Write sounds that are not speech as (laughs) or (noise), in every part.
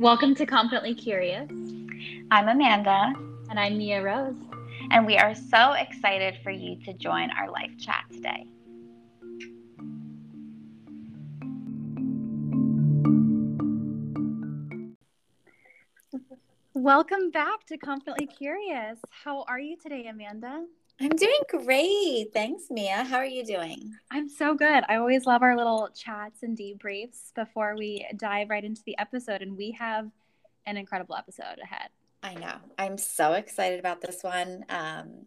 Welcome to Confidently Curious. I'm Amanda. And I'm Mia Rose. And we are so excited for you to join our life chat today. Welcome back to Confidently Curious. How are you today, Amanda? I'm doing great. Thanks, Mia. How are you doing? I'm so good. I always love our little chats and debriefs before we dive right into the episode, and we have an incredible episode ahead. I know. I'm so excited about this one. Um,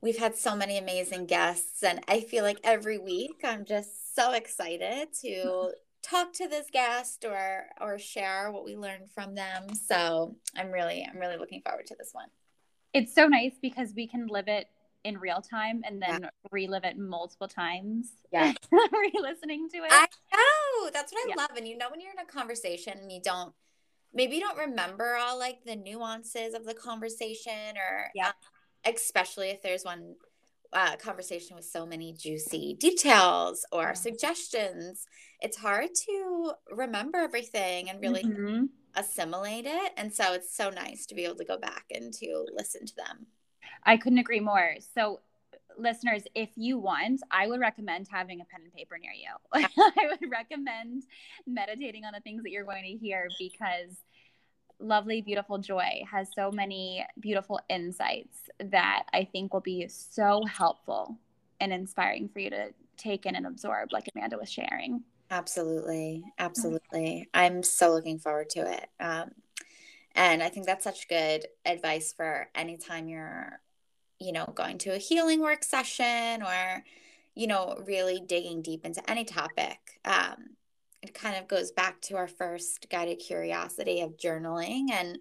we've had so many amazing guests, and I feel like every week I'm just so excited to (laughs) talk to this guest or or share what we learned from them. So I'm really I'm really looking forward to this one it's so nice because we can live it in real time and then yeah. relive it multiple times. Yeah. (laughs) re-listening to it. I know. That's what I yeah. love. And you know when you're in a conversation and you don't maybe you don't remember all like the nuances of the conversation or yeah. Uh, especially if there's one uh, conversation with so many juicy details or suggestions. It's hard to remember everything and really mm-hmm assimilate it. And so it's so nice to be able to go back and to listen to them. I couldn't agree more. So, listeners, if you want, I would recommend having a pen and paper near you. (laughs) I would recommend meditating on the things that you're going to hear because lovely, beautiful Joy has so many beautiful insights that I think will be so helpful and inspiring for you to take in and absorb, like Amanda was sharing. Absolutely. Absolutely. I'm so looking forward to it. Um, and I think that's such good advice for anytime you're, you know, going to a healing work session or, you know, really digging deep into any topic. Um, it kind of goes back to our first guided curiosity of journaling and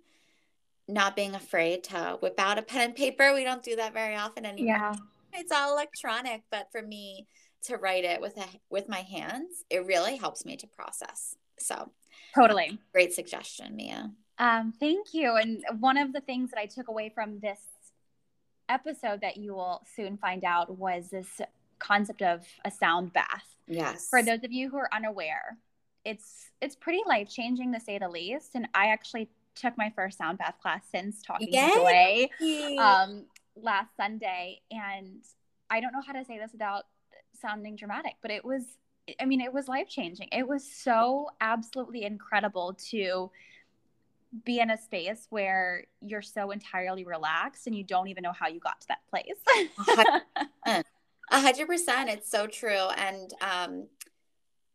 not being afraid to whip out a pen and paper. We don't do that very often anymore. Yeah. It's all electronic, but for me, to write it with a with my hands, it really helps me to process. So totally great suggestion, Mia. Um, thank you. And one of the things that I took away from this episode that you will soon find out was this concept of a sound bath. Yes. For those of you who are unaware, it's it's pretty life changing to say the least. And I actually took my first sound bath class since talking Yay. to Joy um, (laughs) last Sunday, and I don't know how to say this without sounding dramatic, but it was, I mean, it was life changing. It was so absolutely incredible to be in a space where you're so entirely relaxed and you don't even know how you got to that place. A hundred (laughs) percent. It's so true. And, um,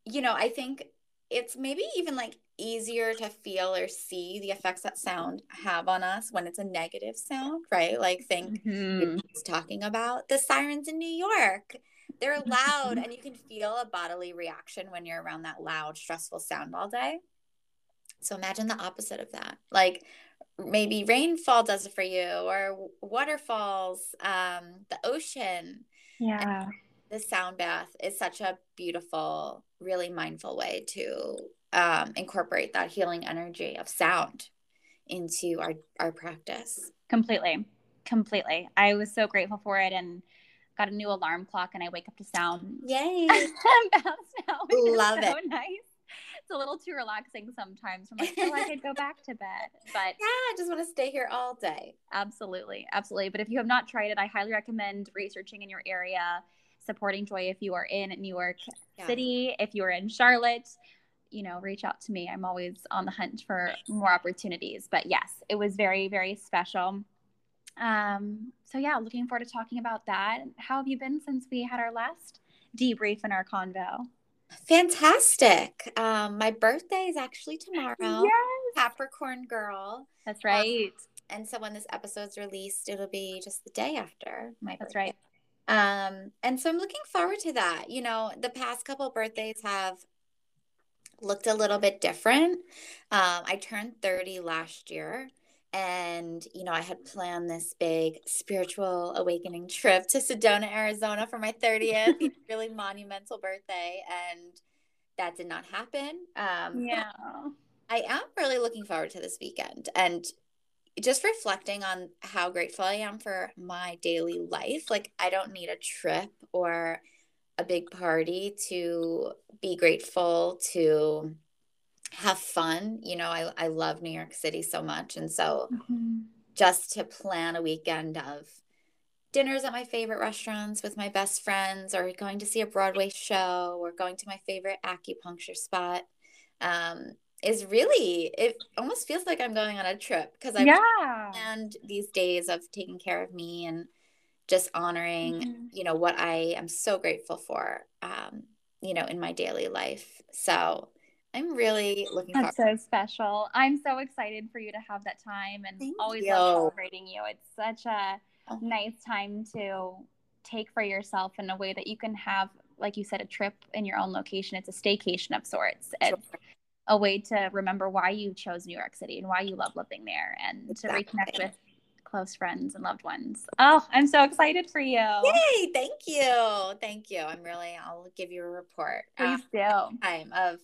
you know, I think it's maybe even like easier to feel or see the effects that sound have on us when it's a negative sound, right? Like think mm-hmm. talking about the sirens in New York they're loud (laughs) and you can feel a bodily reaction when you're around that loud, stressful sound all day. So imagine the opposite of that. Like maybe rainfall does it for you or waterfalls, um, the ocean. Yeah. And the sound bath is such a beautiful, really mindful way to um, incorporate that healing energy of sound into our, our practice. Completely. Completely. I was so grateful for it. And got a new alarm clock and I wake up to sound. Yay. (laughs) Love so it. Nice. It's a little too relaxing sometimes. I'm like, oh, I could go back to bed. But (laughs) yeah, I just want to stay here all day. Absolutely. Absolutely. But if you have not tried it, I highly recommend researching in your area, supporting Joy if you are in New York yeah. City, if you are in Charlotte you know, reach out to me. I'm always on the hunt for more opportunities. But yes, it was very, very special. Um, so yeah, looking forward to talking about that. How have you been since we had our last debrief in our convo? Fantastic. Um, my birthday is actually tomorrow. Yes. Capricorn girl. That's right. Um, and so when this episode's released, it'll be just the day after my That's right. Um, and so I'm looking forward to that. You know, the past couple birthdays have looked a little bit different. Um, I turned 30 last year and you know i had planned this big spiritual awakening trip to sedona arizona for my 30th (laughs) really monumental birthday and that did not happen um, yeah i am really looking forward to this weekend and just reflecting on how grateful I am for my daily life. Like, I don't need a trip or a big party to be grateful, to have fun. You know, I, I love New York City so much. And so mm-hmm. just to plan a weekend of dinners at my favorite restaurants with my best friends, or going to see a Broadway show, or going to my favorite acupuncture spot. Um, is really it almost feels like I'm going on a trip because I've yeah. planned these days of taking care of me and just honoring mm-hmm. you know what I am so grateful for um, you know in my daily life. So I'm really looking That's forward. so special. I'm so excited for you to have that time and Thank always you. love celebrating you. It's such a oh. nice time to take for yourself in a way that you can have like you said a trip in your own location it's a staycation of sorts sure. it's a way to remember why you chose New York City and why you love living there and exactly. to reconnect with close friends and loved ones. Oh, I'm so excited for you. Yay, thank you. Thank you. I'm really I'll give you a report. Please uh, do. Time of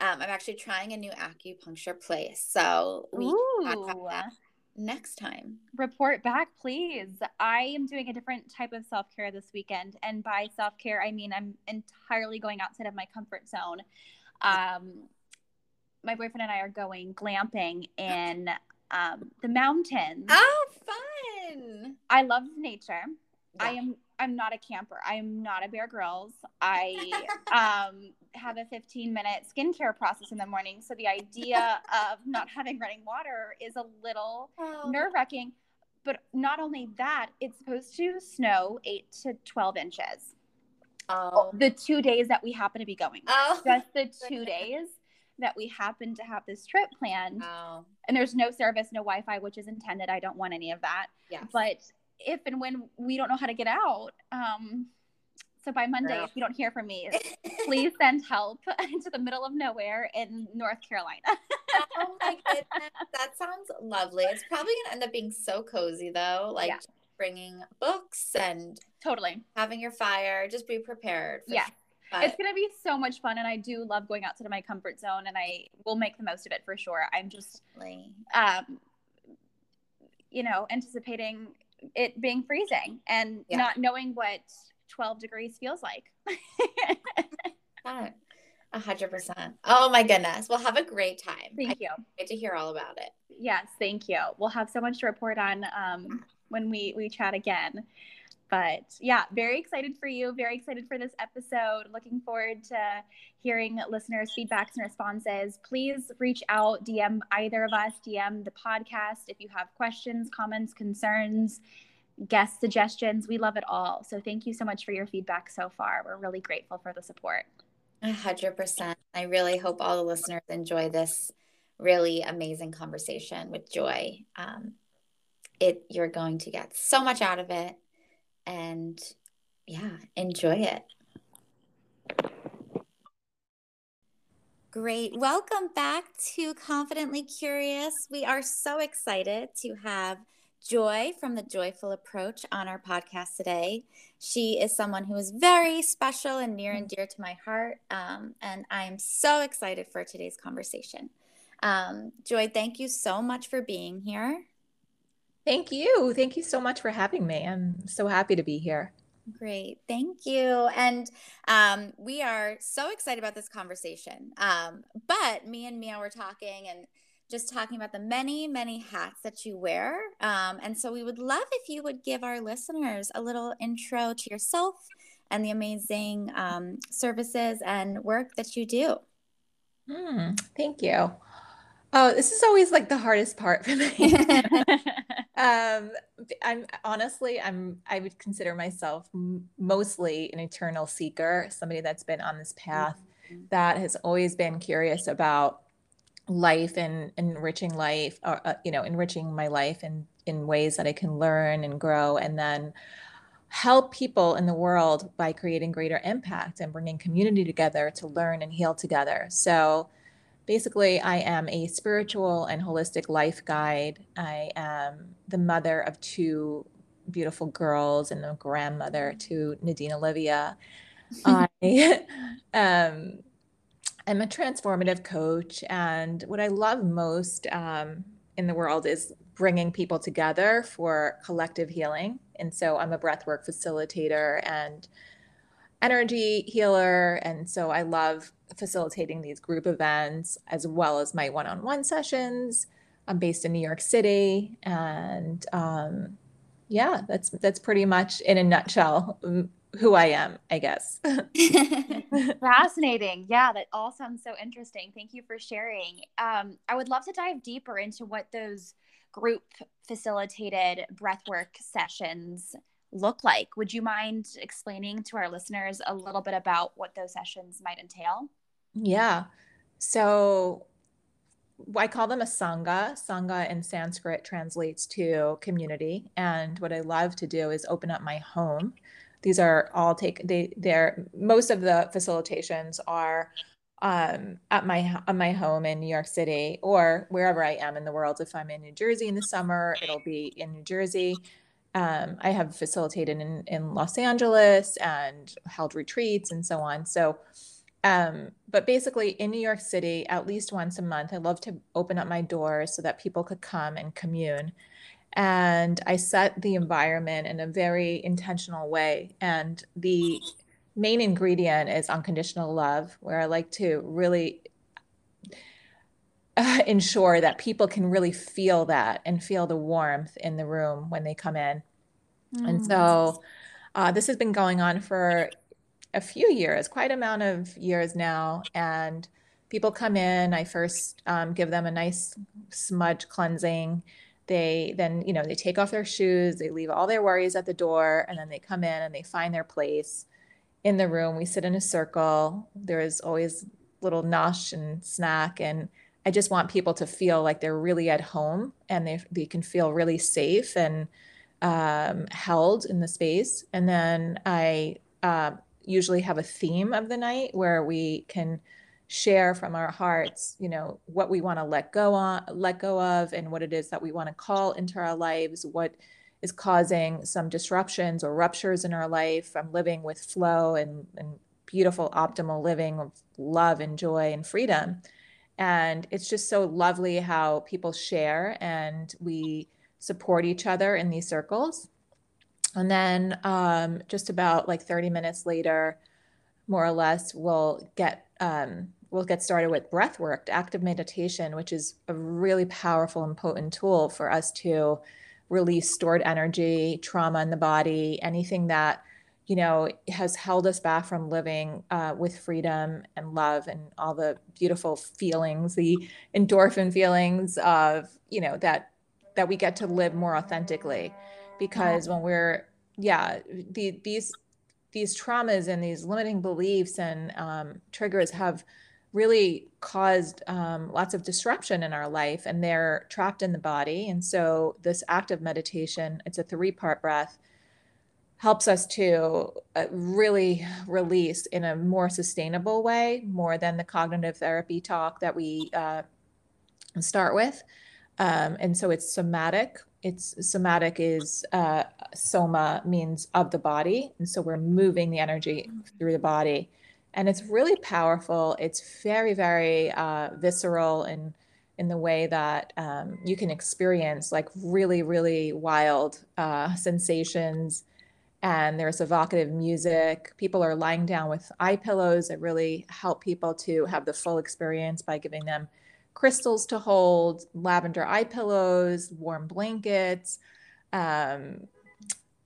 um, I'm actually trying a new acupuncture place. So we Ooh. next time. Report back, please. I am doing a different type of self care this weekend. And by self care, I mean I'm entirely going outside of my comfort zone. Um, my boyfriend and I are going glamping in um, the mountains. Oh, fun! I love nature. Yeah. I am. I'm not a camper. I am not a Bear Grylls. I (laughs) um, have a 15 minute skincare process in the morning, so the idea of not having running water is a little oh. nerve wracking. But not only that, it's supposed to snow eight to 12 inches. Oh. The two days that we happen to be going. Oh. Just the (laughs) two days that we happen to have this trip planned. Oh. And there's no service, no Wi Fi, which is intended. I don't want any of that. Yes. But if and when we don't know how to get out, um, so by Monday, if you don't hear from me, (laughs) please send help (laughs) into the middle of nowhere in North Carolina. (laughs) oh my goodness, that sounds lovely. It's probably gonna end up being so cozy though, like yeah. bringing books and totally having your fire. Just be prepared. yeah, but it's gonna be so much fun, and I do love going outside of my comfort zone, and I will make the most of it for sure. I'm just, um, you know, anticipating it being freezing and yeah. not knowing what 12 degrees feels like. (laughs) A hundred percent. Oh my goodness. We'll have a great time. Thank I you. Get to hear all about it. Yes, thank you. We'll have so much to report on um, when we we chat again. But yeah, very excited for you. Very excited for this episode. Looking forward to hearing listeners' feedbacks and responses. Please reach out, DM either of us, DM the podcast if you have questions, comments, concerns, guest suggestions. We love it all. So thank you so much for your feedback so far. We're really grateful for the support. A hundred percent. I really hope all the listeners enjoy this really amazing conversation with Joy. Um, it you're going to get so much out of it and yeah, enjoy it. Great. Welcome back to Confidently Curious. We are so excited to have Joy from the Joyful Approach on our podcast today. She is someone who is very special and near and dear to my heart. Um, and I am so excited for today's conversation. Um, Joy, thank you so much for being here. Thank you. Thank you so much for having me. I'm so happy to be here. Great. Thank you. And um, we are so excited about this conversation. Um, but me and Mia were talking and just talking about the many, many hats that you wear. Um, and so we would love if you would give our listeners a little intro to yourself and the amazing um, services and work that you do. Mm, thank you. Oh, this is always like the hardest part for me. (laughs) (laughs) um, I'm honestly, I'm, I would consider myself m- mostly an eternal seeker, somebody that's been on this path mm-hmm. that has always been curious about life and enriching life, or, uh, you know, enriching my life in, in ways that I can learn and grow. And then help people in the world by creating greater impact and bringing community together to learn and heal together. So, basically, I am a spiritual and holistic life guide. I am the mother of two beautiful girls and a grandmother to Nadine Olivia. (laughs) I um, am a transformative coach, and what I love most um, in the world is bringing people together for collective healing. And so I'm a breathwork facilitator and energy healer. And so I love facilitating these group events as well as my one on one sessions. I'm based in New York City. And um, yeah, that's that's pretty much in a nutshell who I am, I guess. (laughs) (laughs) Fascinating. Yeah, that all sounds so interesting. Thank you for sharing. Um, I would love to dive deeper into what those group facilitated breathwork sessions look like. Would you mind explaining to our listeners a little bit about what those sessions might entail? Yeah. So I call them a sangha. Sangha in Sanskrit translates to community. And what I love to do is open up my home. These are all take they they're most of the facilitations are um, at my at my home in New York City or wherever I am in the world. If I'm in New Jersey in the summer, it'll be in New Jersey. Um, I have facilitated in, in Los Angeles and held retreats and so on. So, um, but basically in New York City, at least once a month, I love to open up my doors so that people could come and commune. And I set the environment in a very intentional way. And the main ingredient is unconditional love, where I like to really uh, ensure that people can really feel that and feel the warmth in the room when they come in. Mm. And so uh, this has been going on for a few years, quite amount of years now. And people come in, I first um, give them a nice smudge cleansing. They then, you know, they take off their shoes, they leave all their worries at the door, and then they come in and they find their place in the room. We sit in a circle. There is always little nosh and snack and I just want people to feel like they're really at home and they, they can feel really safe and um, held in the space. And then I uh, usually have a theme of the night where we can share from our hearts, you know, what we want to let go on, let go of, and what it is that we want to call into our lives, what is causing some disruptions or ruptures in our life from living with flow and, and beautiful optimal living of love and joy and freedom and it's just so lovely how people share and we support each other in these circles. And then um, just about like 30 minutes later, more or less, we'll get um, we'll get started with breath work, active meditation, which is a really powerful and potent tool for us to release stored energy, trauma in the body, anything that you know, has held us back from living uh, with freedom and love and all the beautiful feelings, the endorphin feelings of, you know, that that we get to live more authentically. Because when we're, yeah, the, these these traumas and these limiting beliefs and um, triggers have really caused um, lots of disruption in our life, and they're trapped in the body. And so, this active meditation, it's a three part breath helps us to uh, really release in a more sustainable way, more than the cognitive therapy talk that we uh, start with. Um, and so it's somatic. It's somatic is uh, soma means of the body, and so we're moving the energy through the body, and it's really powerful. It's very very uh, visceral and in the way that um, you can experience like really really wild uh, sensations and there's evocative music. People are lying down with eye pillows that really help people to have the full experience by giving them crystals to hold, lavender eye pillows, warm blankets, um,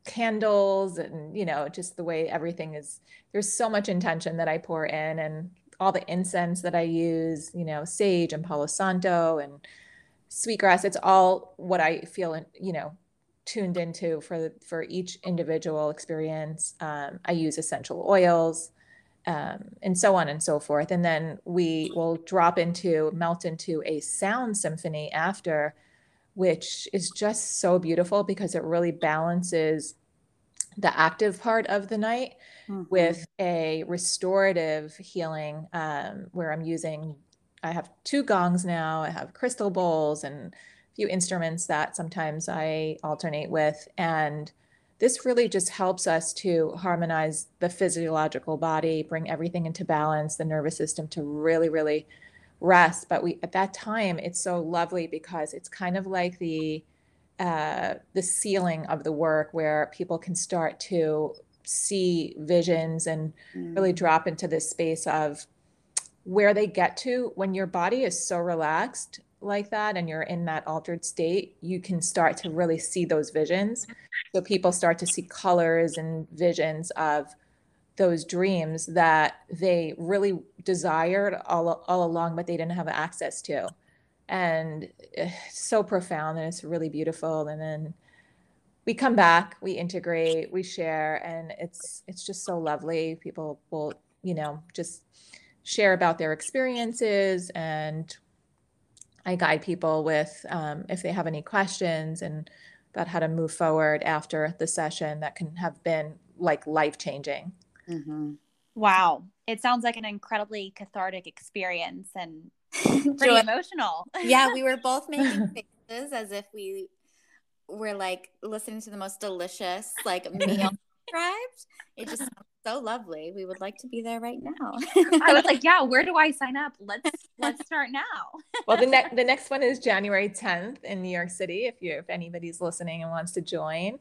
candles, and you know, just the way everything is. There's so much intention that I pour in, and all the incense that I use, you know, sage and Palo Santo and sweetgrass. It's all what I feel, you know, tuned into for for each individual experience. Um, I use essential oils, um, and so on and so forth. And then we will drop into melt into a sound symphony after, which is just so beautiful because it really balances the active part of the night mm-hmm. with a restorative healing um, where I'm using. I have two gongs now. I have crystal bowls and a few instruments that sometimes I alternate with. And this really just helps us to harmonize the physiological body, bring everything into balance, the nervous system to really, really rest. But we at that time, it's so lovely because it's kind of like the uh, the ceiling of the work where people can start to see visions and mm. really drop into this space of where they get to when your body is so relaxed like that and you're in that altered state, you can start to really see those visions. So people start to see colors and visions of those dreams that they really desired all, all along, but they didn't have access to. And it's so profound and it's really beautiful. And then we come back, we integrate, we share, and it's it's just so lovely. People will, you know, just share about their experiences and I guide people with um, if they have any questions and about how to move forward after the session that can have been like life changing. Mm-hmm. Wow. It sounds like an incredibly cathartic experience and (laughs) pretty emotional. yeah, we were (laughs) both making faces as if we were like listening to the most delicious like meal (laughs) described. It just so lovely. We would like to be there right now. I was like, (laughs) yeah, where do I sign up? Let's let's (laughs) start now. well, the next (laughs) the next one is January 10th in New York City. If you if anybody's listening and wants to join,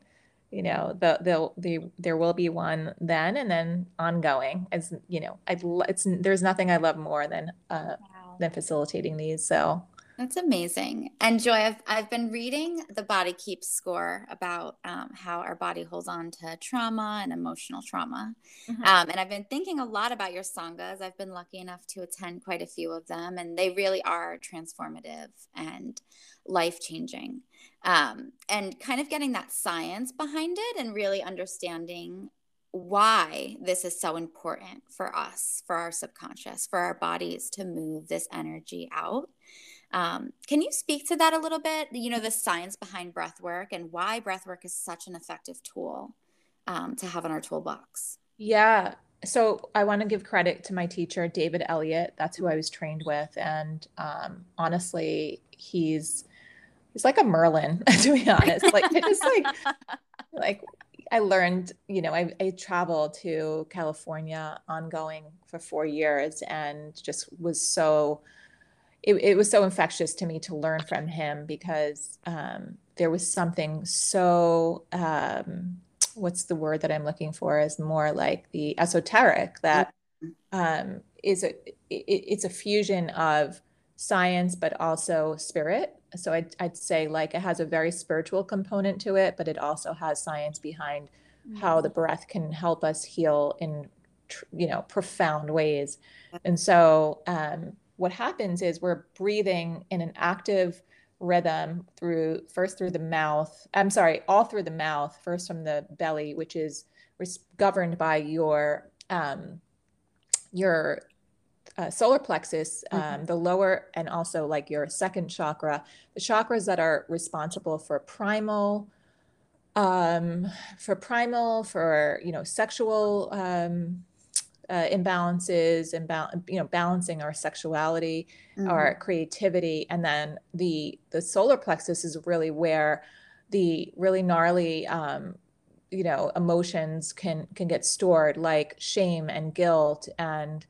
you know, the the the there will be one then and then ongoing. As you know, I it's there's nothing I love more than uh wow. than facilitating these. So that's amazing. And Joy, I've, I've been reading the Body Keeps score about um, how our body holds on to trauma and emotional trauma. Mm-hmm. Um, and I've been thinking a lot about your sanghas. I've been lucky enough to attend quite a few of them, and they really are transformative and life changing. Um, and kind of getting that science behind it and really understanding why this is so important for us, for our subconscious, for our bodies to move this energy out. Um, can you speak to that a little bit? You know, the science behind breath work and why breath work is such an effective tool um, to have in our toolbox. Yeah. So I want to give credit to my teacher, David Elliott. That's who I was trained with. And um, honestly, he's he's like a Merlin, (laughs) to be honest. Like it's like (laughs) like I learned, you know, I, I traveled to California ongoing for four years and just was so it, it was so infectious to me to learn from him because um, there was something so um, what's the word that I'm looking for is more like the esoteric that um, is a it, it's a fusion of science but also spirit. So I'd, I'd say like it has a very spiritual component to it, but it also has science behind mm-hmm. how the breath can help us heal in you know profound ways. And so um, what happens is we're breathing in an active rhythm through first through the mouth i'm sorry all through the mouth first from the belly which is governed by your um your uh, solar plexus um, mm-hmm. the lower and also like your second chakra the chakras that are responsible for primal um for primal for you know sexual um uh, imbalances and you know balancing our sexuality mm-hmm. our creativity and then the the solar plexus is really where the really gnarly um, you know emotions can can get stored like shame and guilt and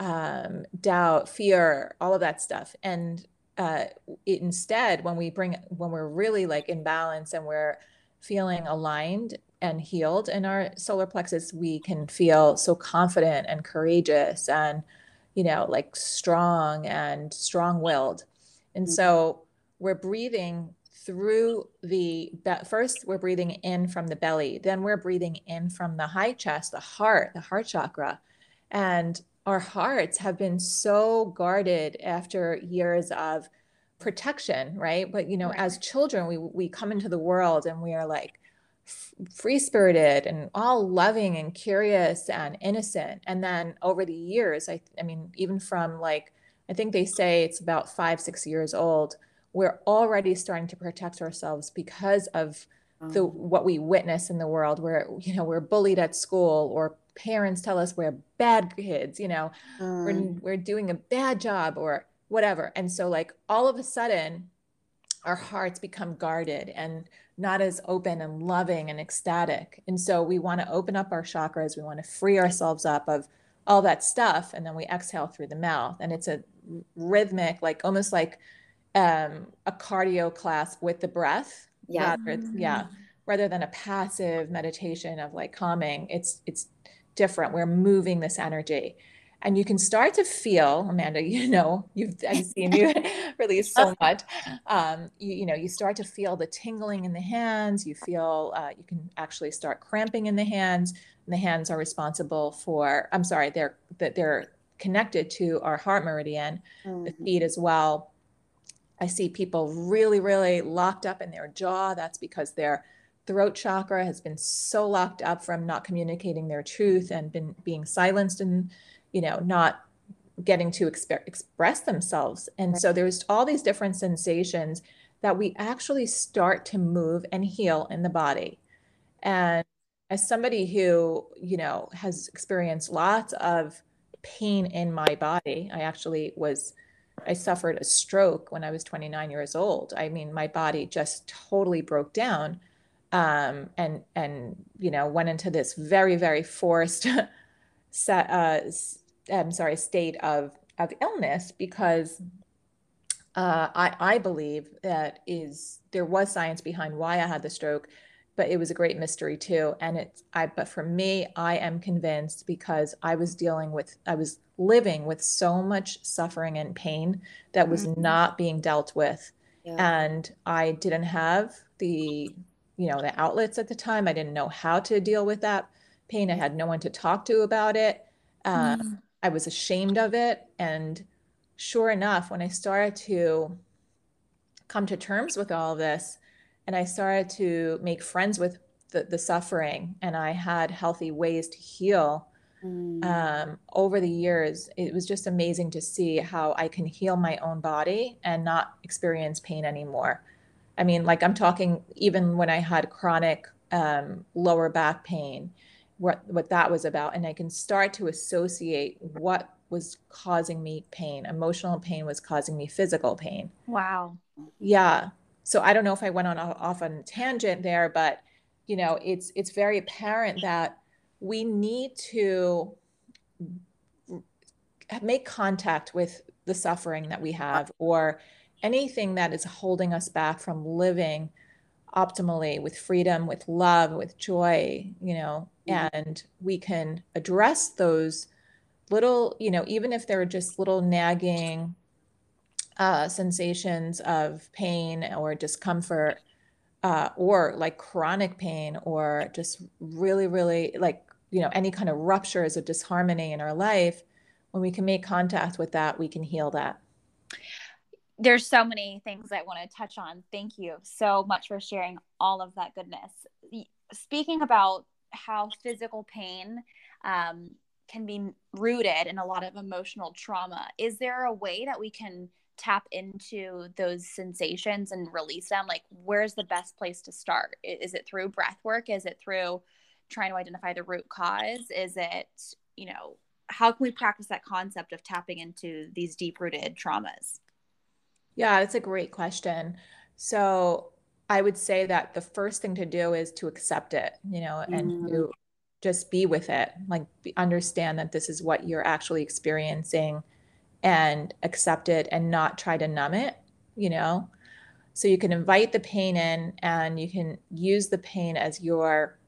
um, doubt fear all of that stuff and uh, it, instead when we bring when we're really like in balance and we're feeling aligned and healed in our solar plexus, we can feel so confident and courageous and, you know, like strong and strong willed. And mm-hmm. so we're breathing through the first we're breathing in from the belly then we're breathing in from the high chest the heart the heart chakra and our hearts have been so guarded after years of protection right but you know right. as children we we come into the world and we are like free spirited and all loving and curious and innocent. And then over the years, I, I mean, even from like, I think they say it's about five, six years old, we're already starting to protect ourselves because of the mm. what we witness in the world where you know we're bullied at school or parents tell us we're bad kids you know mm. we're, we're doing a bad job or whatever and so like all of a sudden our hearts become guarded and not as open and loving and ecstatic. And so we want to open up our chakras. We want to free ourselves up of all that stuff. And then we exhale through the mouth. And it's a rhythmic, like almost like um, a cardio class with the breath. yeah rather, yeah rather than a passive meditation of like calming it's it's different we're moving this energy and you can start to feel amanda (laughs) you know you've i've seen you (laughs) (laughs) release so much. Um, you, you know you start to feel the tingling in the hands. You feel uh, you can actually start cramping in the hands. And the hands are responsible for i'm sorry they're that they're connected to our heart meridian mm-hmm. the feet as well. I see people really really locked up in their jaw. That's because their throat chakra has been so locked up from not communicating their truth and been being silenced and you know not getting to exp- express themselves. And right. so there's all these different sensations that we actually start to move and heal in the body. And as somebody who you know has experienced lots of pain in my body i actually was i suffered a stroke when i was 29 years old. I mean my body just totally broke down um, and and you know went into this very very forced (laughs) set, uh, I'm sorry state of of illness because uh, I I believe that is there was science behind why I had the stroke, but it was a great mystery too. And it's I but for me I am convinced because I was dealing with I was living with so much suffering and pain that was mm-hmm. not being dealt with. Yeah. And I didn't have the you know the outlets at the time i didn't know how to deal with that pain i had no one to talk to about it um, mm. I was ashamed of it and sure enough when i started to come to terms with all of this and i started to make friends with the, the suffering and i had healthy ways to heal mm. um, over the years it was just amazing to see how i can heal my own body and not experience pain anymore I mean, like I'm talking even when I had chronic um, lower back pain, what what that was about, and I can start to associate what was causing me pain. Emotional pain was causing me physical pain. Wow. Yeah. So I don't know if I went on off on a tangent there, but you know, it's it's very apparent that we need to make contact with the suffering that we have or anything that is holding us back from living optimally with freedom, with love, with joy, you know, mm-hmm. and we can address those little, you know, even if they're just little nagging uh, sensations of pain or discomfort, uh, or like chronic pain, or just really, really like, you know, any kind of ruptures or disharmony in our life, when we can make contact with that, we can heal that there's so many things I want to touch on. Thank you so much for sharing all of that goodness. Speaking about how physical pain um, can be rooted in a lot of emotional trauma, is there a way that we can tap into those sensations and release them? Like, where's the best place to start? Is it through breath work? Is it through trying to identify the root cause? Is it, you know, how can we practice that concept of tapping into these deep rooted traumas? Yeah, that's a great question. So I would say that the first thing to do is to accept it, you know, and mm. to just be with it, like understand that this is what you're actually experiencing and accept it and not try to numb it, you know. So you can invite the pain in and you can use the pain as your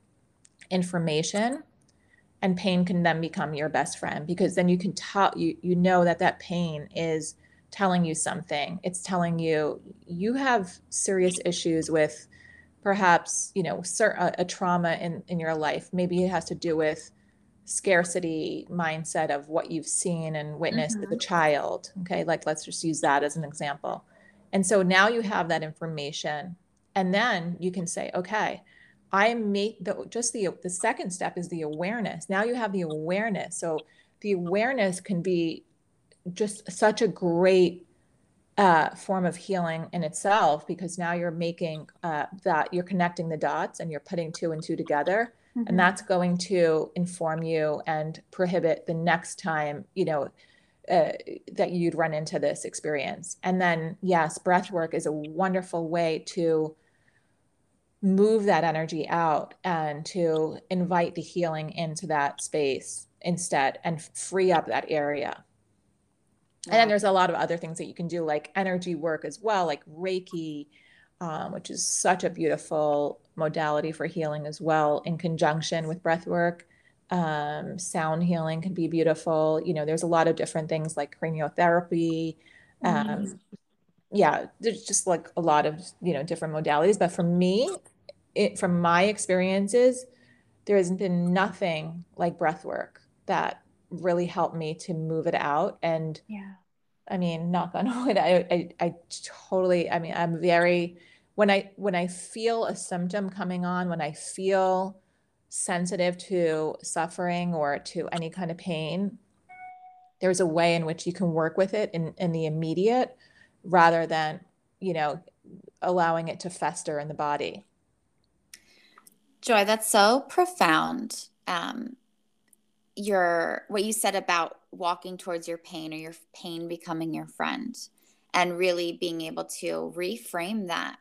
information and pain can then become your best friend because then you can tell you you know that that pain is telling you something. It's telling you you have serious issues with perhaps, you know, a, a trauma in, in your life. Maybe it has to do with scarcity mindset of what you've seen and witnessed mm-hmm. as a mm-hmm. child. Okay. Like let's just use that as an example. And so now you have that information. And then you can say, okay, I make the just the the second step is the awareness. Now you have the awareness. So the awareness can be just such a great uh, form of healing in itself because now you're making uh, that you're connecting the dots and you're putting two and two together. Mm-hmm. and that's going to inform you and prohibit the next time you know uh, that you'd run into this experience. And then yes breath work is a wonderful way to move that energy out and to invite the healing into that space instead and free up that area and then there's a lot of other things that you can do, like energy work as well, like Reiki, um, which is such a beautiful modality for healing as well, in conjunction with breath work. Um, sound healing can be beautiful. You know, there's a lot of different things like craniotherapy. Um, mm. Yeah, there's just like a lot of, you know, different modalities. But for me, it, from my experiences, there hasn't been nothing like breath work that really helped me to move it out. And yeah, I mean, knock on (laughs) wood, I, I, I totally, I mean, I'm very, when I, when I feel a symptom coming on, when I feel sensitive to suffering or to any kind of pain, there's a way in which you can work with it in, in the immediate rather than, you know, allowing it to fester in the body. Joy, that's so profound. Um, your what you said about walking towards your pain or your pain becoming your friend, and really being able to reframe that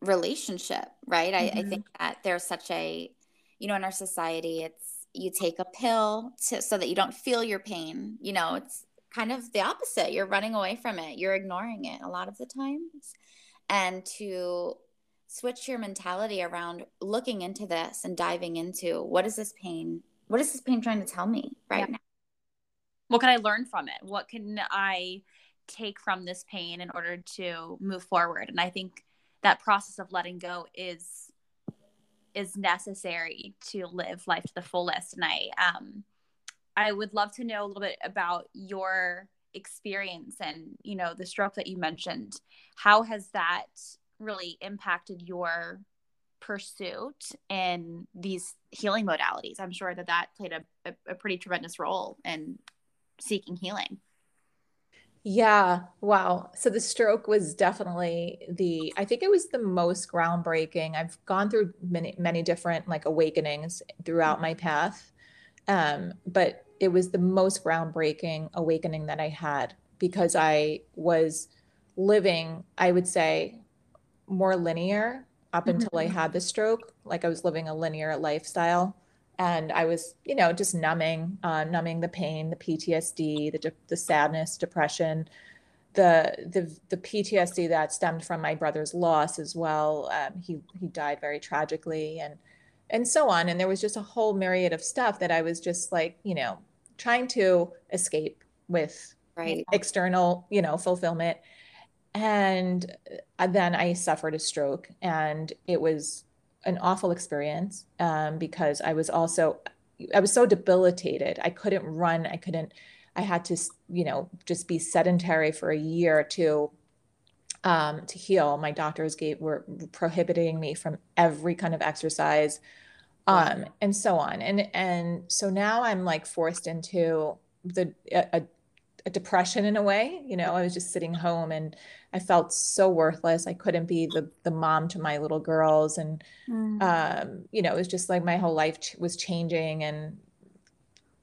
relationship, right? Mm-hmm. I, I mm-hmm. think that there's such a, you know, in our society, it's you take a pill to, so that you don't feel your pain. You know, it's kind of the opposite. You're running away from it. You're ignoring it a lot of the times. And to switch your mentality around looking into this and diving into what is this pain what is this pain trying to tell me right yeah. now? What can i learn from it? What can i take from this pain in order to move forward? And i think that process of letting go is is necessary to live life to the fullest. And i um i would love to know a little bit about your experience and you know the stroke that you mentioned. How has that really impacted your pursuit in these healing modalities. I'm sure that that played a, a, a pretty tremendous role in seeking healing. Yeah wow. So the stroke was definitely the i think it was the most groundbreaking. I've gone through many many different like awakenings throughout my path um, but it was the most groundbreaking awakening that i had because i was living i would say more linear up mm-hmm. until I had the stroke. Like I was living a linear lifestyle, and I was, you know, just numbing, uh, numbing the pain, the PTSD, the de- the sadness, depression, the the the PTSD that stemmed from my brother's loss as well. Um, he he died very tragically, and and so on. And there was just a whole myriad of stuff that I was just like, you know, trying to escape with right. external, you know, fulfillment and uh, then I suffered a stroke, and it was an awful experience um, because I was also I was so debilitated. I couldn't run. I couldn't. I had to, you know, just be sedentary for a year to um, to heal. My doctors gave were prohibiting me from every kind of exercise, um, and so on. And and so now I'm like forced into the a, a depression in a way. You know, I was just sitting home and I felt so worthless. I couldn't be the the mom to my little girls, and mm. um, you know, it was just like my whole life ch- was changing, and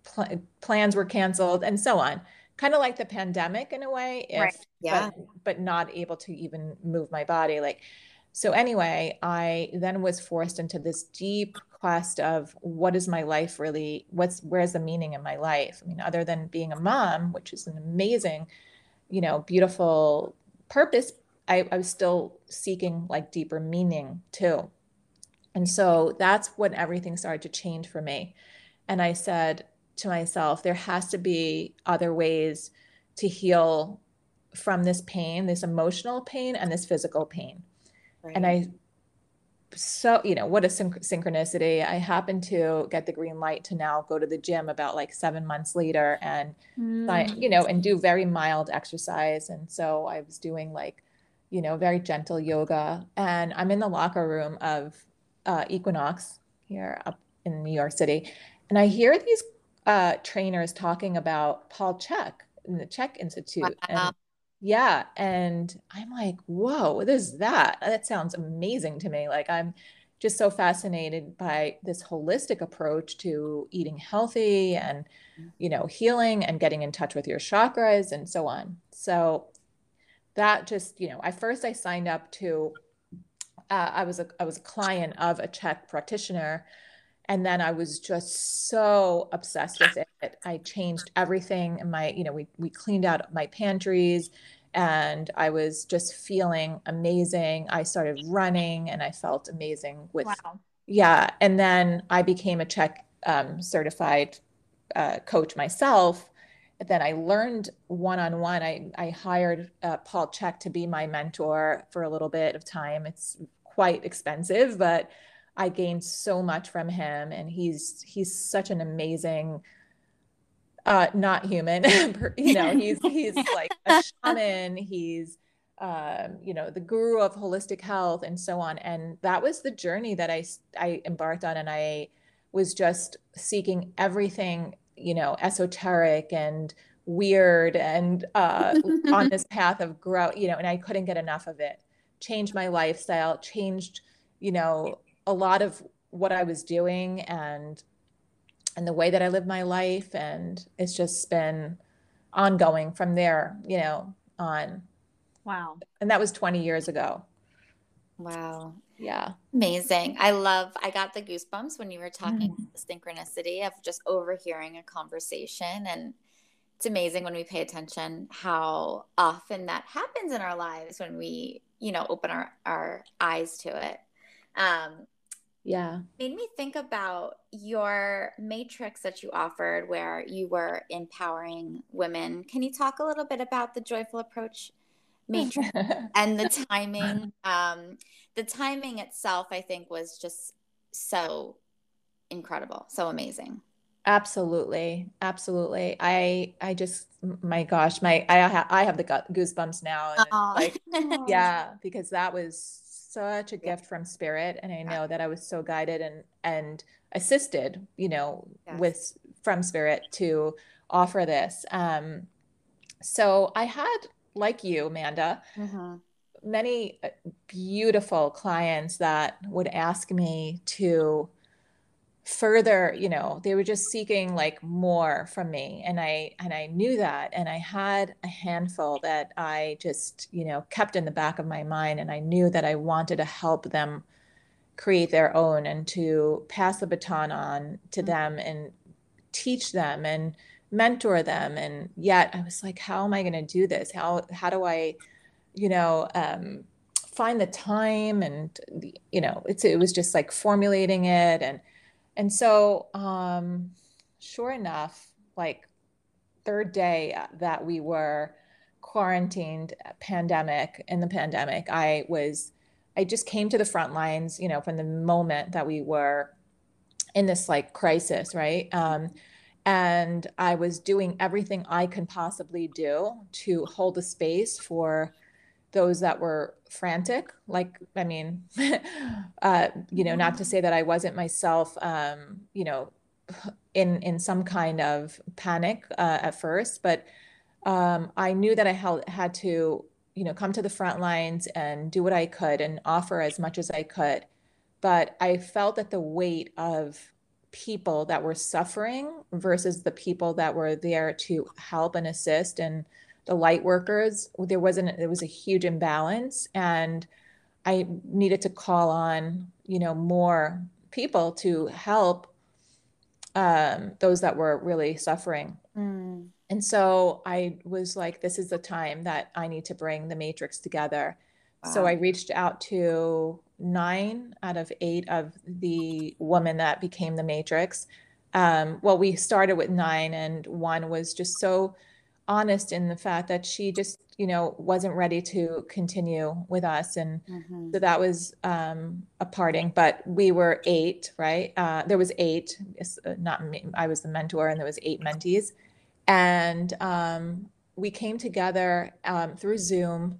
pl- plans were canceled, and so on. Kind of like the pandemic in a way, if, right? Yeah, but, but not able to even move my body. Like, so anyway, I then was forced into this deep quest of what is my life really? What's where's the meaning in my life? I mean, other than being a mom, which is an amazing, you know, beautiful purpose, I, I was still seeking like deeper meaning too. And so that's when everything started to change for me. And I said to myself, there has to be other ways to heal from this pain, this emotional pain, and this physical pain. Right. And I, so, you know, what a synchronicity. I happened to get the green light to now go to the gym about like seven months later and, mm. you know, and do very mild exercise. And so I was doing like, you know, very gentle yoga. And I'm in the locker room of uh, Equinox here up in New York City. And I hear these uh, trainers talking about Paul Chek in the Chek Institute. Wow. And yeah. And I'm like, whoa, what is that? That sounds amazing to me. Like, I'm just so fascinated by this holistic approach to eating healthy and, you know, healing and getting in touch with your chakras and so on. So, that just, you know, I first I signed up to, uh, I was a I was a client of a Chek practitioner, and then I was just so obsessed with it. I changed everything in my, you know, we we cleaned out my pantries and I was just feeling amazing. I started running and I felt amazing with, wow. yeah. And then I became a CHEK um, certified uh, coach myself. Then I learned one on one. I I hired uh, Paul Chek to be my mentor for a little bit of time. It's quite expensive, but I gained so much from him, and he's he's such an amazing uh, not human. (laughs) you know, (laughs) he's he's like a shaman. He's um, you know the guru of holistic health and so on. And that was the journey that I I embarked on, and I was just seeking everything you know esoteric and weird and uh, on this (laughs) path of growth. You know, and I couldn't get enough of it. Changed my lifestyle. Changed you know a lot of what I was doing and and the way that I live my life. And it's just been ongoing from there, you know, on. Wow. And that was 20 years ago. Wow. Yeah. Amazing. I love, I got the goosebumps when you were talking mm. synchronicity of just overhearing a conversation. And it's amazing when we pay attention how often that happens in our lives when we, you know, open our, our eyes to it. Um, yeah. Made me think about your matrix that you offered where you were empowering women. Can you talk a little bit about the joyful approach matrix (laughs) and the timing? Um the timing itself i think was just so incredible so amazing. Absolutely. Absolutely. I i just my gosh my i have i have the goosebumps now like (laughs) yeah because that was such a gift from spirit and i know that i was so guided and and assisted you know yes. with from spirit to offer this um so i had like you amanda mm-hmm. many uh, beautiful clients that would ask me to further you know they were just seeking like more from me and i and i knew that and i had a handful that i just you know kept in the back of my mind and i knew that i wanted to help them create their own and to pass the baton on to mm-hmm. them and teach them and mentor them and yet i was like how am i going to do this how how do i you know um find the time and the, you know it's it was just like formulating it and and so, um, sure enough, like third day that we were quarantined, uh, pandemic in the pandemic, I was, I just came to the front lines, you know, from the moment that we were in this like crisis, right? Um, and I was doing everything I can possibly do to hold a space for those that were frantic like i mean (laughs) uh, you know not to say that i wasn't myself um, you know (sighs) in in some kind of panic uh, at first but um, i knew that i held, had to you know come to the front lines and do what i could and offer as much as i could. But i felt that the weight of people that were suffering versus the people that were there to help and assist and the light workers there wasn't there was a huge imbalance and i needed to call on you know more people to help um, those that were really suffering mm. and so i was like this is the time that i need to bring the matrix together wow. so i reached out to nine out of eight of the women that became the matrix um, well we started with nine and one was just so honest in the fact that she just you know wasn't ready to continue with us and mm-hmm. so that was um a parting but we were eight right uh there was eight uh, not me i was the mentor and there was eight mentees and um we came together um, through zoom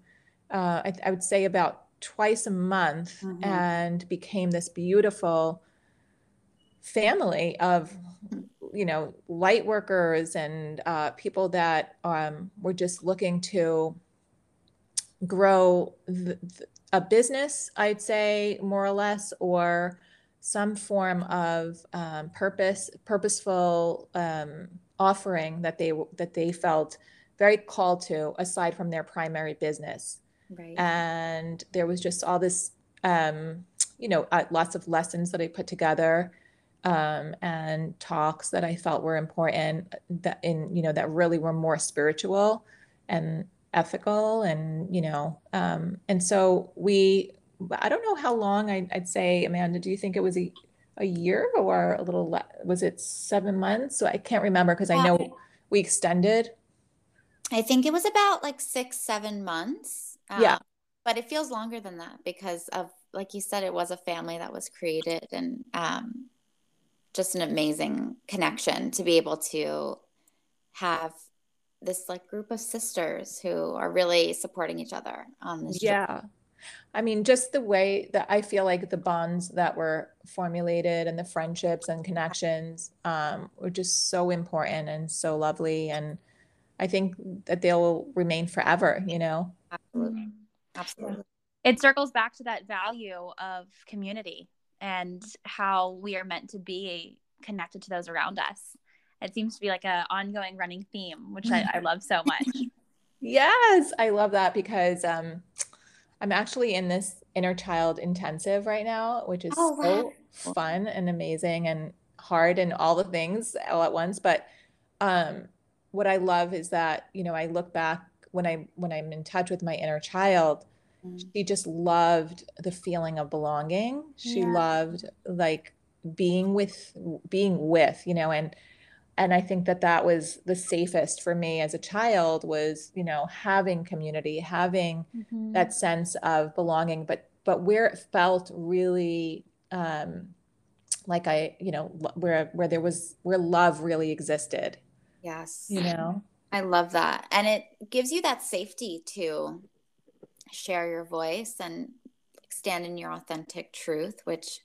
uh, I, I, would say about twice a month mm-hmm. and became this beautiful family of you know light workers and uh, people that um, were just looking to grow th- th- a business i'd say more or less or some form of um, purpose purposeful um, offering that they that they felt very called to aside from their primary business right. and there was just all this um, you know uh, lots of lessons that i put together um, and talks that I felt were important that in you know that really were more spiritual and ethical and you know um, and so we i don't know how long I, would say amanda do you think it was a, a year or a little le- was it seven months? So i can't remember because i know we extended. I think it was about like six seven months um, yeah. but it feels longer than that because of like you said it was a family that was created and um, just an amazing connection to be able to have this like group of sisters who are really supporting each other on this yeah. Journey. i mean just the way that i feel like the bonds that were formulated and the friendships and connections um, were just so important and so lovely. And i think that they'll remain forever you know? Absolutely. Absolutely. It circles back to that value of community and how we are meant to be connected to those around us it seems to be like a ongoing running theme, which I, I love so much. (laughs) yes, I love that because um, I'm actually in this inner child intensive right now, which is oh, wow. so fun and amazing and hard and all the things all at once. But um, what I love is that you know I look back when I when I'm in touch with my inner child. Mm. She just loved the feeling of belonging. She yeah. loved like being with being with you know and and i think that that was the safest for me as a child was you know having community having mm-hmm. that sense of belonging but but where it felt really um like i you know where where there was where love really existed yes you know i love that and it gives you that safety to share your voice and stand in your authentic truth which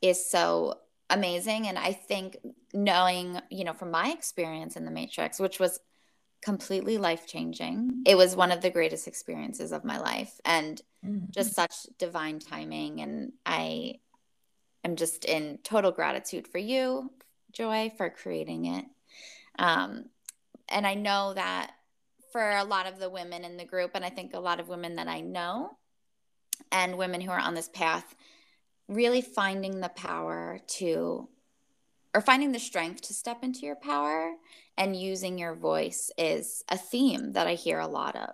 is so amazing. And i think knowing you know from my experience in the matrix which was completely life changing it was one of the greatest experiences of my life and mm-hmm. just such divine timing. And i am just in total gratitude for you joy for creating it. Um, and i know that for a lot of the women in the group and i think a lot of women that i know and women who are on this path really finding the power to or finding the strength to step into your power and using your voice is a theme that I hear a lot of.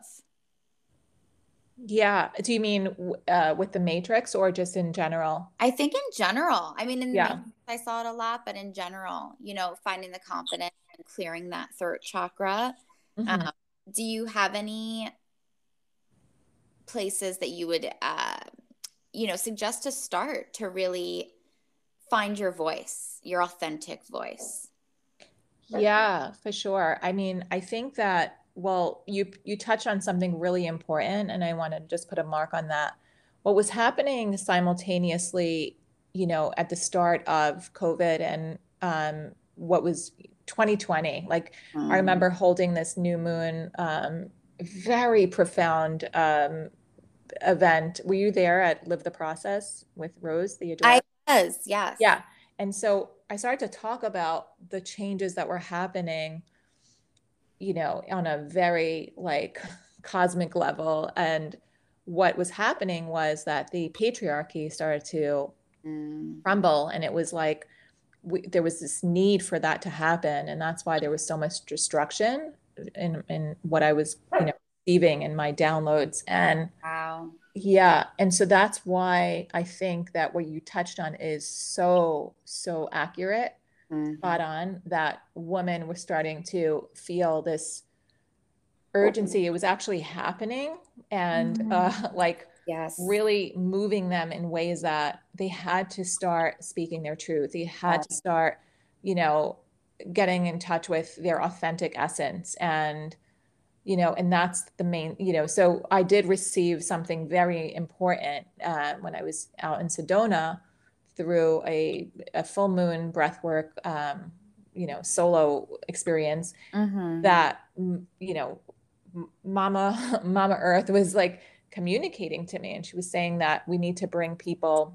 Yeah. Do you mean uh, with the Matrix or just in general? I think in general. I mean, in yeah. Matrix, I saw it a lot, but in general, you know, finding the confidence and clearing that throat chakra. Mm-hmm. Um, do you have any places that you would uh, you know, suggest to start to really find your voice, your authentic voice? Yeah, for sure. I mean, I think that well, you you touch on something really important and I want to just put a mark on that. What was happening simultaneously, you know, at the start of COVID and um, what was 2020, like mm. I remember holding this new moon um, very profound um, event. Were you there at Live the Process with Rose the I was, yes. Yeah. And so I started to talk about the changes that were happening, you know, on a very like (laughs) cosmic level. And what was happening was that the patriarchy started to mm. crumble. And it was like, we, there was this need for that to happen. And that's why there was so much destruction in, in what I was, you know, receiving in my downloads. And wow. Yeah. And so that's why I think that what you touched on is so, so accurate, mm-hmm. spot on, that women were starting to feel this urgency. It was actually happening and mm-hmm. uh, (laughs) like yes. really moving them in ways that they had to start speaking their truth. They had yes. to start, you know, getting in touch with their authentic essence and you know and that's the main you know so i did receive something very important uh, when i was out in sedona through a, a full moon breath work um, you know solo experience mm-hmm. that you know mama (laughs) mama earth was like communicating to me. And she was saying that we need to bring people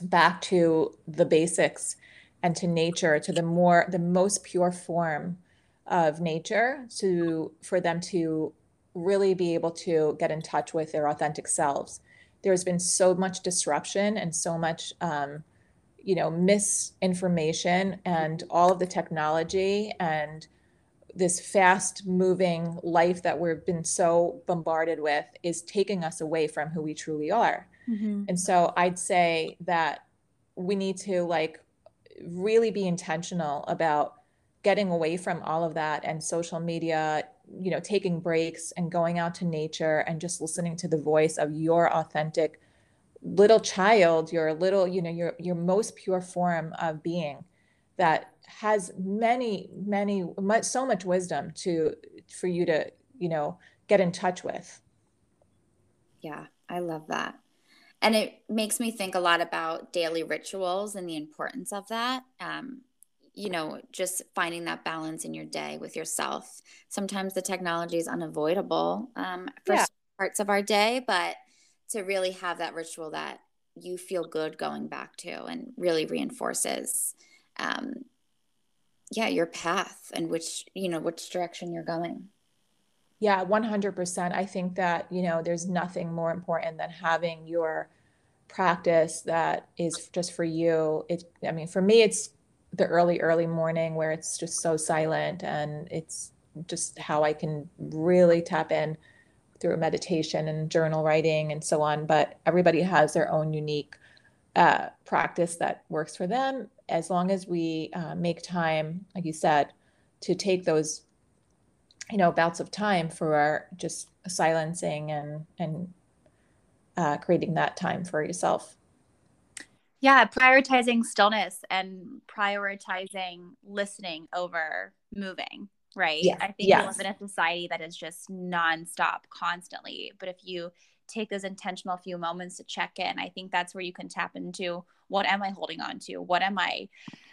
back to the basics and to nature to the more the most pure form of nature to for them to really be able to get in touch with their authentic selves. There's been so much disruption and so much um, you know misinformation and all of the technology and this fast moving life that we've been so bombarded with is taking us away from who we truly are. Mm-hmm. And so I'd say that we need to like really be intentional about getting away from all of that and social media, you know, taking breaks and going out to nature and just listening to the voice of your authentic little child, your little, you know, your your most pure form of being that has many many much so much wisdom to for you to you know get in touch with. Yeah i love that. And it makes me think a lot about daily rituals and the importance of that. Um, you know just finding that balance in your day with yourself. Sometimes the technology is unavoidable um, for yeah. parts of our day but to really have that ritual that you feel good going back to and really reinforces um, yeah your path and which you know which direction you're going. Yeah 100% i think that you know there's nothing more important than having your practice that is just for you. It i mean for me it's the early early morning where it's just so silent and it's just how i can really tap in through meditation and journal writing and so on. But everybody has their own unique uh, practice that works for them as long as we uh, make time, like you said, to take those, you know, bouts of time for our just silencing and and uh, creating that time for yourself. Yeah, prioritizing stillness and prioritizing listening over moving, right? yeah. I think yes. we live in a society that is just nonstop, constantly. But if you take those intentional few moments to check in, I think that's where you can tap into what am I holding on to? What am I,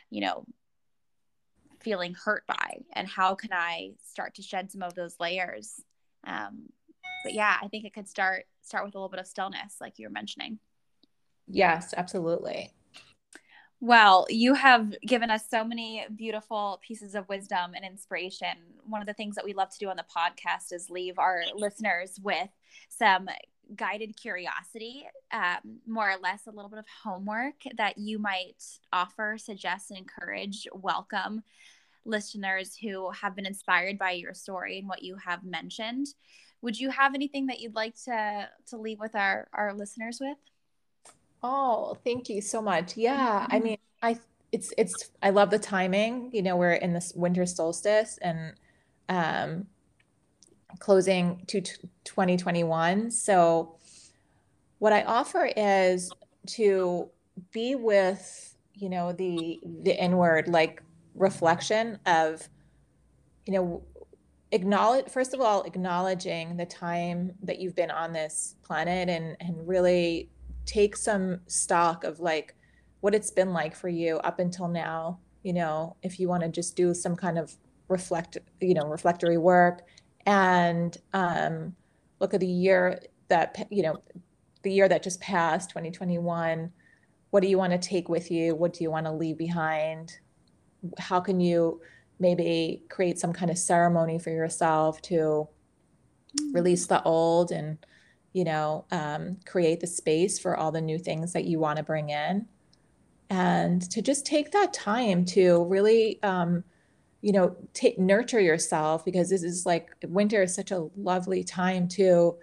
you know, feeling hurt by? And how can I start to shed some of those layers? Um, but yeah, I think it could start start with a little bit of stillness, like you were mentioning. Yes, absolutely. Well, you have given us so many beautiful pieces of wisdom and inspiration. One of the things that we love to do on the podcast is leave our listeners with some guided curiosity, um, more or less a little bit of homework that you might offer, suggest, and encourage, welcome listeners who have been inspired by your story and what you have mentioned. Would you have anything that you'd like to to leave with our our listeners with? Oh, thank you so much. Yeah, I mm-hmm. mean, I it's it's I love the timing. You know, we're in this winter solstice and um closing to 2021. So, what I offer is to be with, you know, the the inward like reflection of, you know, acknowledge first of all acknowledging the time that you've been on this planet and and really take some stock of like what it's been like for you up until now you know if you want to just do some kind of reflect you know reflectory work and um, look at the year that you know the year that just passed 2021 what do you want to take with you? What do you want to leave behind? How can you maybe create some kind of ceremony for yourself to release the old and you know um, create the space for all the new things that you want to bring in? And to just take that time to really um, you know take nurture yourself because this is like winter is such a lovely time to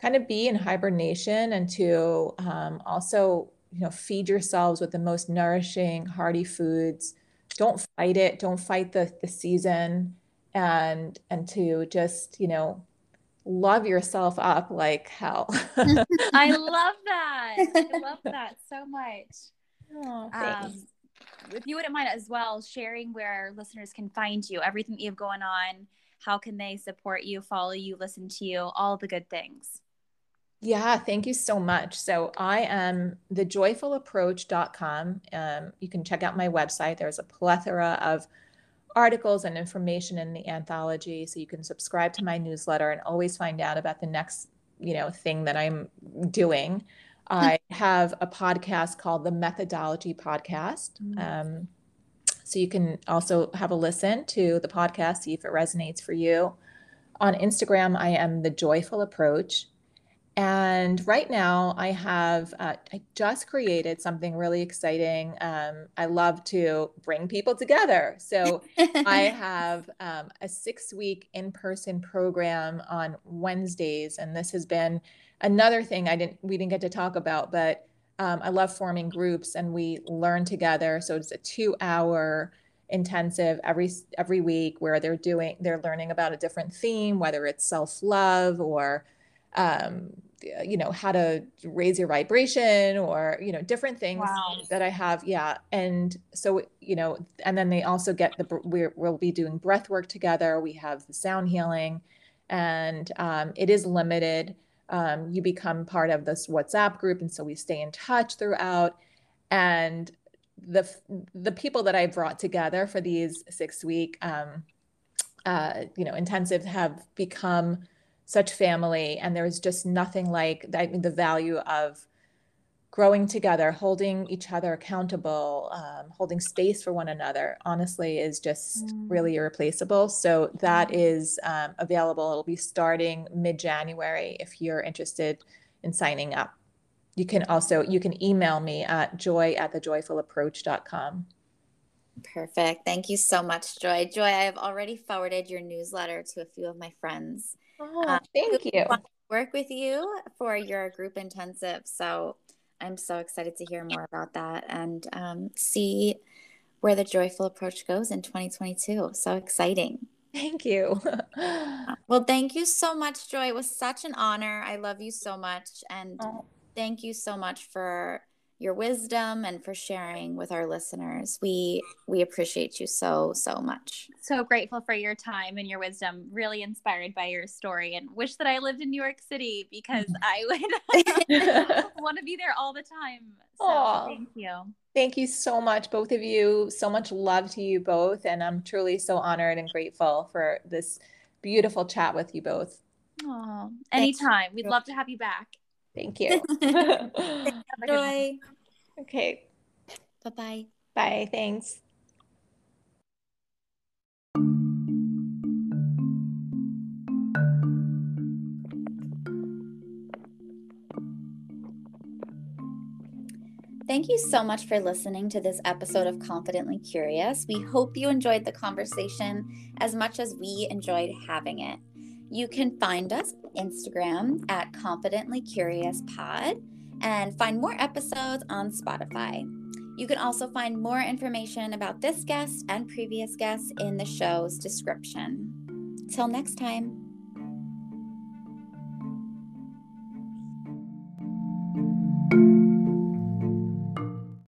kind of be in hibernation and to um, also you know feed yourselves with the most nourishing hearty foods. Don't fight it. Don't fight the, the season. And and to just you know love yourself up like hell. (laughs) I love that. I love (laughs) that so much. Oh, um, if you wouldn't mind as well sharing where listeners can find you, everything that you have going on, how can they support you, follow you, listen to you, all the good things. Yeah, thank you so much. So I am thejoyfulapproach.com. Um, you can check out my website. There's a plethora of articles and information in the anthology. So you can subscribe to my newsletter and always find out about the next, you know, thing that I'm doing. I have a podcast called the Methodology Podcast. Mm. Um, so you can also have a listen to the podcast, see if it resonates for you. On Instagram, I am the Joyful Approach. and right now, I have uh, I just created something really exciting. Um, I love to bring people together, so I (laughs) have um, a six-week in-person program on Wednesdays, and this has been another thing I didn't we didn't get to talk about, but um, I love forming groups and we learn together. So it's a two-hour intensive every every week where they're doing they're learning about a different theme, whether it's self-love or um, you know how to raise your vibration or you know different things wow. that i have yeah and so you know and then they also get the we're, we'll be doing breath work together we have the sound healing and um, it is limited um, you become part of this whatsapp group and so we stay in touch throughout. And the the people that i brought together for these six week um, uh, you know intensive have become such family and there's just nothing like I mean, the value of growing together holding each other accountable um, holding space for one another honestly is just mm. really irreplaceable so that mm. um, available it'll be starting mid-january if you're interested in signing up you can also you can email me at joy at thejoyfulapproach.com perfect thank you so much joy joy i have already forwarded your newsletter to a few of my friends Oh, um, thank you. Work with you for your group intensive. So I'm so excited to hear more about that and um, see where the joyful approach goes in 2022. So exciting. Thank you. (laughs) well, thank you so much, Joy. It was such an honor. I love you so much. And oh. thank you so much for your wisdom and for sharing with our listeners. We we appreciate you so so much. So grateful for your time and your wisdom. Really inspired by your story and wish that I lived in New York City because mm-hmm. I would (laughs) (laughs) want to be there all the time. So Aww. thank you. Thank you so much, both of you. So much love to you both. And I'm truly so honored and grateful for this beautiful chat with you both. Oh, anytime. We'd love to have you back. Thank you. (laughs) (laughs) Enjoy. Okay. Bye-bye. Bye. Thanks. Thank you so much for listening to this episode of Confidently Curious. We hope you enjoyed the conversation as much as we enjoyed having it. You can find us Instagram at Confidently Curious Pod and find more episodes on Spotify. You can also find more information about this guest and previous guests in the show's description. Till next time.